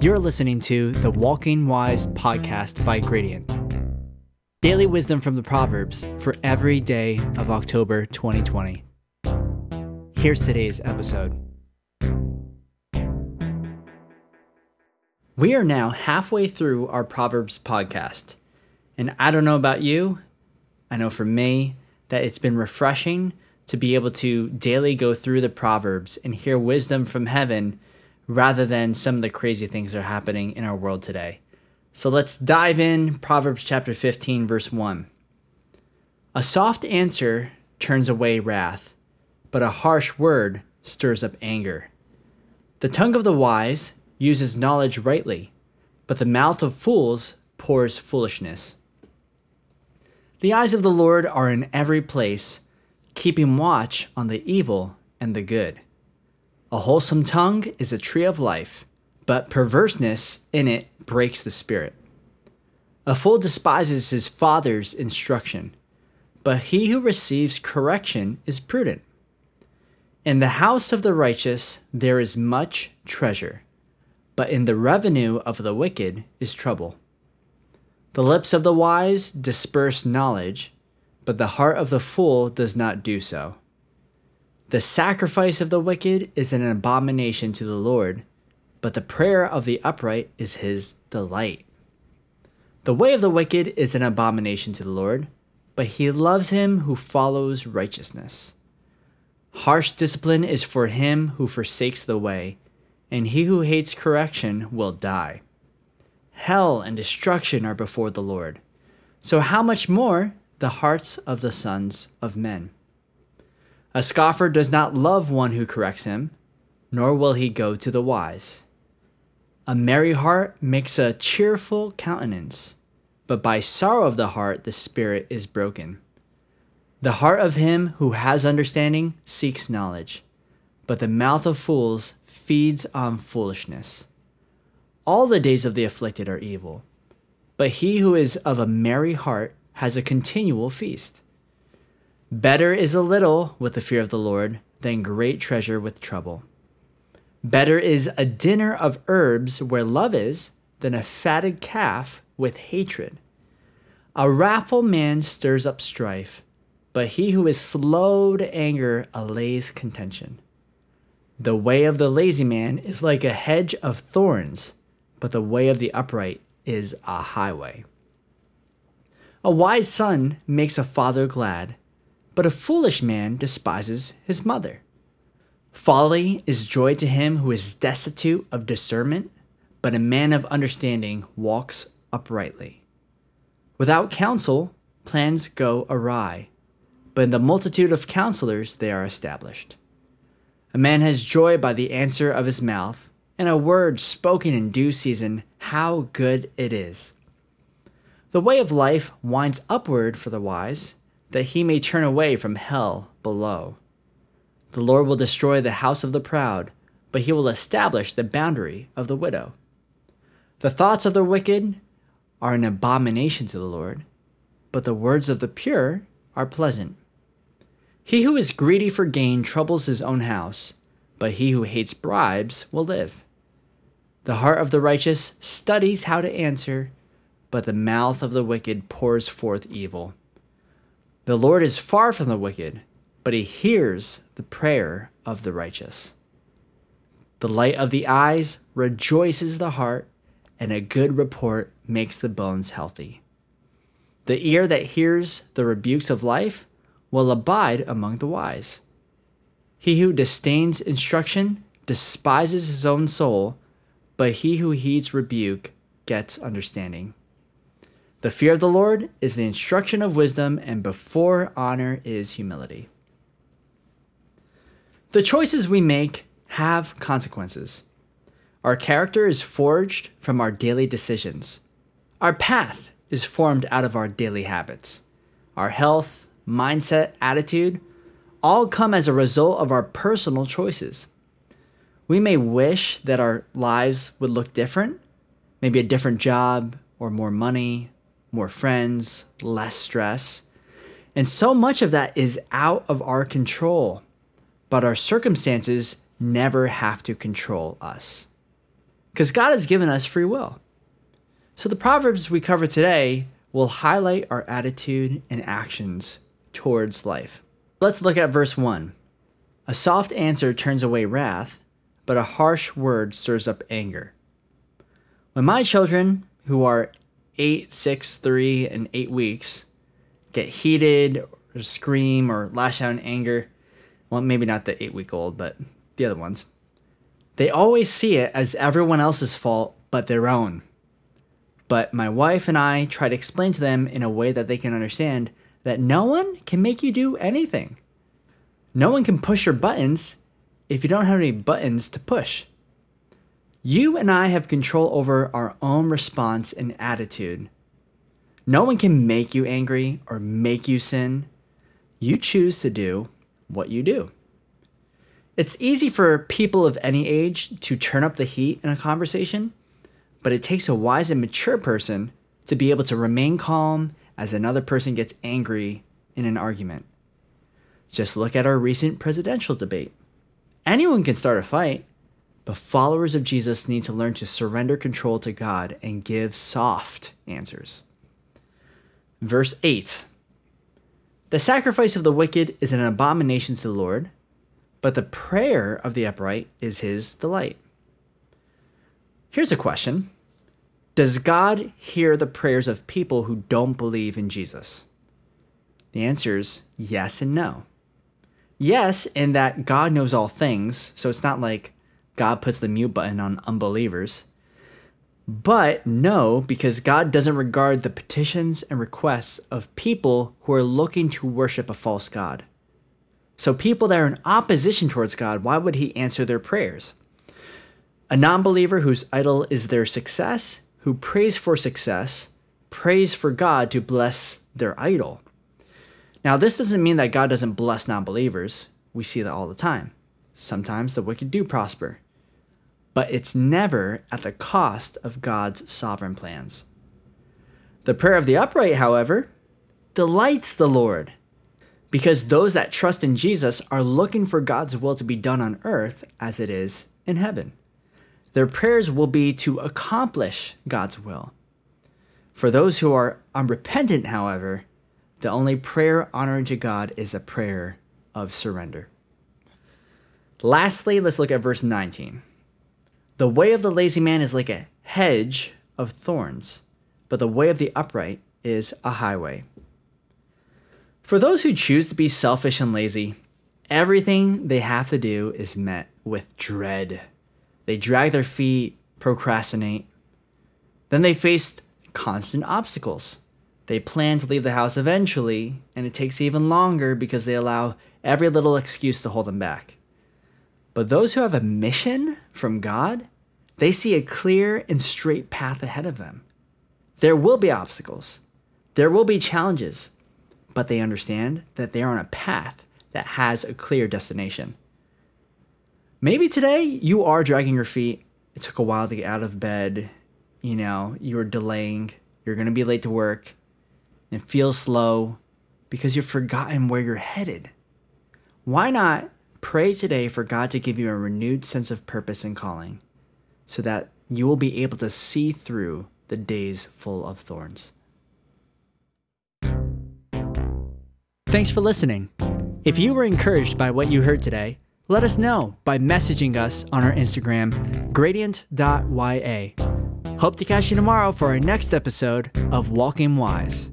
You're listening to the Walking Wise podcast by Gradient. Daily wisdom from the Proverbs for every day of October 2020. Here's today's episode. We are now halfway through our Proverbs podcast. And I don't know about you, I know for me that it's been refreshing to be able to daily go through the Proverbs and hear wisdom from heaven rather than some of the crazy things that are happening in our world today. So let's dive in Proverbs chapter 15 verse 1. A soft answer turns away wrath, but a harsh word stirs up anger. The tongue of the wise uses knowledge rightly, but the mouth of fools pours foolishness. The eyes of the Lord are in every place, keeping watch on the evil and the good. A wholesome tongue is a tree of life, but perverseness in it breaks the spirit. A fool despises his father's instruction, but he who receives correction is prudent. In the house of the righteous there is much treasure, but in the revenue of the wicked is trouble. The lips of the wise disperse knowledge, but the heart of the fool does not do so. The sacrifice of the wicked is an abomination to the Lord, but the prayer of the upright is his delight. The way of the wicked is an abomination to the Lord, but he loves him who follows righteousness. Harsh discipline is for him who forsakes the way, and he who hates correction will die. Hell and destruction are before the Lord. So, how much more the hearts of the sons of men? A scoffer does not love one who corrects him, nor will he go to the wise. A merry heart makes a cheerful countenance, but by sorrow of the heart the spirit is broken. The heart of him who has understanding seeks knowledge, but the mouth of fools feeds on foolishness. All the days of the afflicted are evil, but he who is of a merry heart has a continual feast. Better is a little with the fear of the Lord than great treasure with trouble. Better is a dinner of herbs where love is than a fatted calf with hatred. A wrathful man stirs up strife, but he who is slow to anger allays contention. The way of the lazy man is like a hedge of thorns but the way of the upright is a highway. A wise son makes a father glad, but a foolish man despises his mother. Folly is joy to him who is destitute of discernment, but a man of understanding walks uprightly. Without counsel, plans go awry, but in the multitude of counselors they are established. A man has joy by the answer of his mouth, and a word spoken in due season, how good it is. The way of life winds upward for the wise, that he may turn away from hell below. The Lord will destroy the house of the proud, but he will establish the boundary of the widow. The thoughts of the wicked are an abomination to the Lord, but the words of the pure are pleasant. He who is greedy for gain troubles his own house, but he who hates bribes will live. The heart of the righteous studies how to answer, but the mouth of the wicked pours forth evil. The Lord is far from the wicked, but he hears the prayer of the righteous. The light of the eyes rejoices the heart, and a good report makes the bones healthy. The ear that hears the rebukes of life will abide among the wise. He who disdains instruction despises his own soul but he who heeds rebuke gets understanding. The fear of the Lord is the instruction of wisdom, and before honor is humility. The choices we make have consequences. Our character is forged from our daily decisions. Our path is formed out of our daily habits. Our health, mindset, attitude all come as a result of our personal choices we may wish that our lives would look different, maybe a different job or more money, more friends, less stress. And so much of that is out of our control. But our circumstances never have to control us. because God has given us free will. So the Proverbs we cover today will highlight our attitude and actions towards life. Let's look at verse 1. A soft answer turns away wrath, but a harsh word stirs up anger. When my children, who are 8, 6, 3, and 8 weeks, get heated or scream or lash out in anger, well, maybe not the 8 week old, but the other ones, they always see it as everyone else's fault but their own. But my wife and I try to explain to them in a way that they can understand that no one can make you do anything. No one can push your buttons if you don't have any buttons to push. You and I have control over our own response and attitude. No one can make you angry or make you sin. You choose to do what you do. It's easy for people of any age to turn up the heat in a conversation, but it takes a wise and mature person to be able to remain calm as another person gets angry in an argument. Just look at our recent presidential debate. Anyone can start a fight, but followers of Jesus need to learn to surrender control to God and give soft answers. Verse 8 The sacrifice of the wicked is an abomination to the Lord, but the prayer of the upright is his delight. Here's a question Does God hear the prayers of people who don't believe in Jesus? The answer is yes and no yes, in that God knows all things, so it's not like God puts the mute button on unbelievers. But no, because God doesn't regard the petitions and requests of people who are looking to worship a false God. So, people that are in opposition towards God, why would He answer their prayers? A non believer whose idol is their success, who prays for success, prays for God to bless their idol. Now, this doesn't mean that God doesn't bless non believers. We see that all the time. Sometimes the wicked do prosper, but it's never at the cost of God's sovereign plans. The prayer of the upright, however, delights the Lord because those that trust in Jesus are looking for God's will to be done on earth as it is in heaven. Their prayers will be to accomplish God's will. For those who are unrepentant, however, the only prayer honoring to God is a prayer of surrender. Lastly, let's look at verse 19. The way of the lazy man is like a hedge of thorns, but the way of the upright is a highway. For those who choose to be selfish and lazy, everything they have to do is met with dread. They drag their feet, procrastinate. Then they face constant obstacles. They plan to leave the house eventually, and it takes even longer because they allow every little excuse to hold them back. But those who have a mission from God, they see a clear and straight path ahead of them. There will be obstacles, there will be challenges, but they understand that they are on a path that has a clear destination. Maybe today you are dragging your feet. It took a while to get out of bed. You know, you are delaying. You're going to be late to work and feel slow because you've forgotten where you're headed. Why not pray today for God to give you a renewed sense of purpose and calling so that you will be able to see through the days full of thorns? Thanks for listening. If you were encouraged by what you heard today, let us know by messaging us on our Instagram, gradient.ya. Hope to catch you tomorrow for our next episode of Walking Wise.